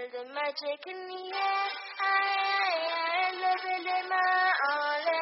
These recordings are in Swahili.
feel the magic in the air. Aye, aye, aye, living in my all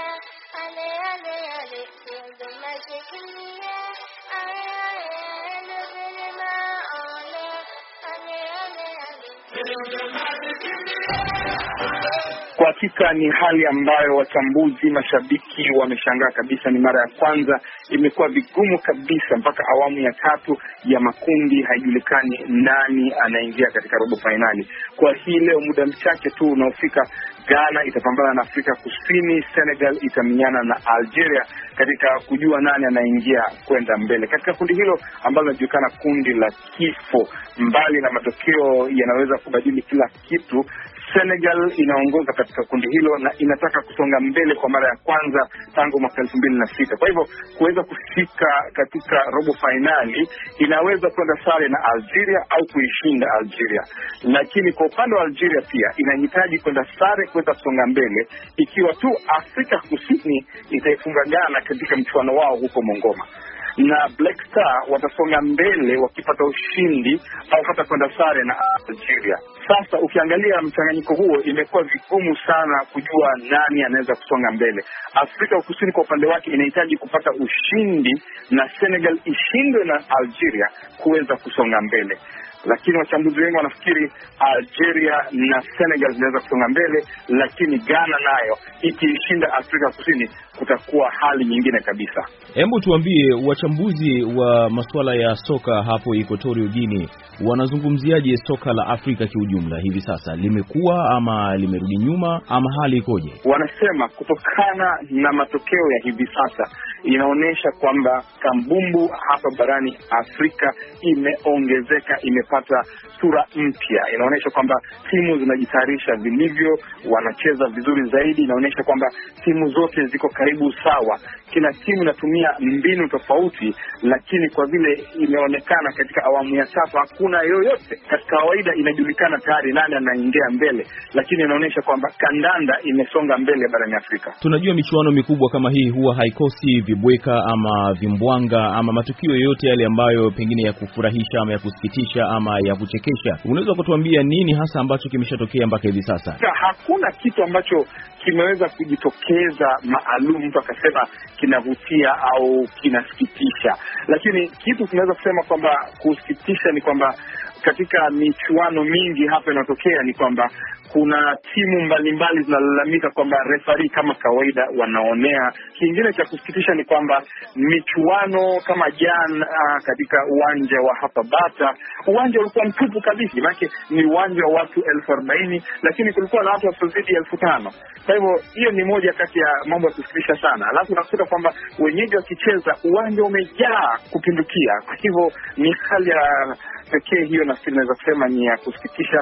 Kwa hakika ni hali ambayo wachambuzi, mashabiki wameshangaa kabisa. Ni mara ya kwanza, imekuwa vigumu kabisa mpaka awamu ya tatu ya makundi, haijulikani nani anaingia katika robo fainali. Kwa hii leo, muda mchache tu unaofika, Ghana itapambana na Afrika Kusini, Senegal itamenyana na Algeria katika kujua nani anaingia kwenda mbele katika kundi hilo ambalo linajulikana kundi la kifo. Mbali na matokeo yanaweza kubadili kila kitu, Senegal inaongoza katika kundi hilo na inataka kusonga mbele kwa mara ya kwanza tangu mwaka elfu mbili na sita. Kwa hivyo kuweza kufika katika robo fainali inaweza kwenda sare na Algeria au kuishinda Algeria, lakini kwa upande wa Algeria pia inahitaji kwenda sare kuweza kusonga mbele, ikiwa tu Afrika Kusini itaifunga Ghana katika mchuano wao huko Mongoma na Black Star watasonga mbele wakipata ushindi au hata kwenda sare na Algeria. Sasa ukiangalia mchanganyiko huo, imekuwa vigumu sana kujua nani anaweza kusonga mbele. Afrika Kusini kwa upande wake inahitaji kupata ushindi na Senegal ishindwe na Algeria kuweza kusonga mbele lakini wachambuzi wengi wanafikiri Algeria na Senegal zinaweza kusonga mbele, lakini Ghana nayo ikiishinda Afrika Kusini kutakuwa hali nyingine kabisa. Hebu tuambie, wachambuzi wa masuala ya soka hapo Equatorial Guinea wanazungumziaje soka la Afrika kiujumla hivi sasa? Limekuwa ama limerudi nyuma ama hali ikoje? Wanasema kutokana na matokeo ya hivi sasa inaonyesha kwamba kambumbu hapa barani Afrika imeongezeka, imepata sura mpya. Inaonyesha kwamba timu zinajitayarisha vilivyo, wanacheza vizuri zaidi. Inaonyesha kwamba timu zote ziko karibu sawa, kila timu inatumia mbinu tofauti, lakini kwa vile imeonekana katika awamu ya tatu hakuna yoyote. Katika kawaida inajulikana tayari nani anaingia mbele, lakini inaonyesha kwamba kandanda imesonga mbele barani Afrika. Tunajua michuano mikubwa kama hii huwa haikosi vibweka ama vimbwanga ama matukio yoyote yale ambayo pengine ya kufurahisha ama ya kusikitisha ama ya kuchekesha. Unaweza kutuambia nini hasa ambacho kimeshatokea mpaka hivi sasa? Hakuna kitu ambacho kimeweza kujitokeza maalum mtu akasema kinavutia au kinasikitisha, lakini kitu tunaweza kusema kwamba kusikitisha ni kwamba katika michuano mingi hapa inayotokea ni kwamba kuna timu mbalimbali zinalalamika kwamba refari kama kawaida wanaonea. Kingine cha kusikitisha ni kwamba michuano kama jana katika uwanja wa hapa Bata, uwanja ulikuwa mtupu kabisa, manake ni uwanja wa watu elfu arobaini lakini kulikuwa na watu wasiozidi elfu tano hivyo hiyo ni moja kati ya mambo ya kusikitisha sana. Alafu unakuta kwamba wenyeji wakicheza uwanja umejaa kupindukia. Kwa hivyo ni hali ya pekee hiyo, nafikiri naweza kusema ni ya kusikitisha.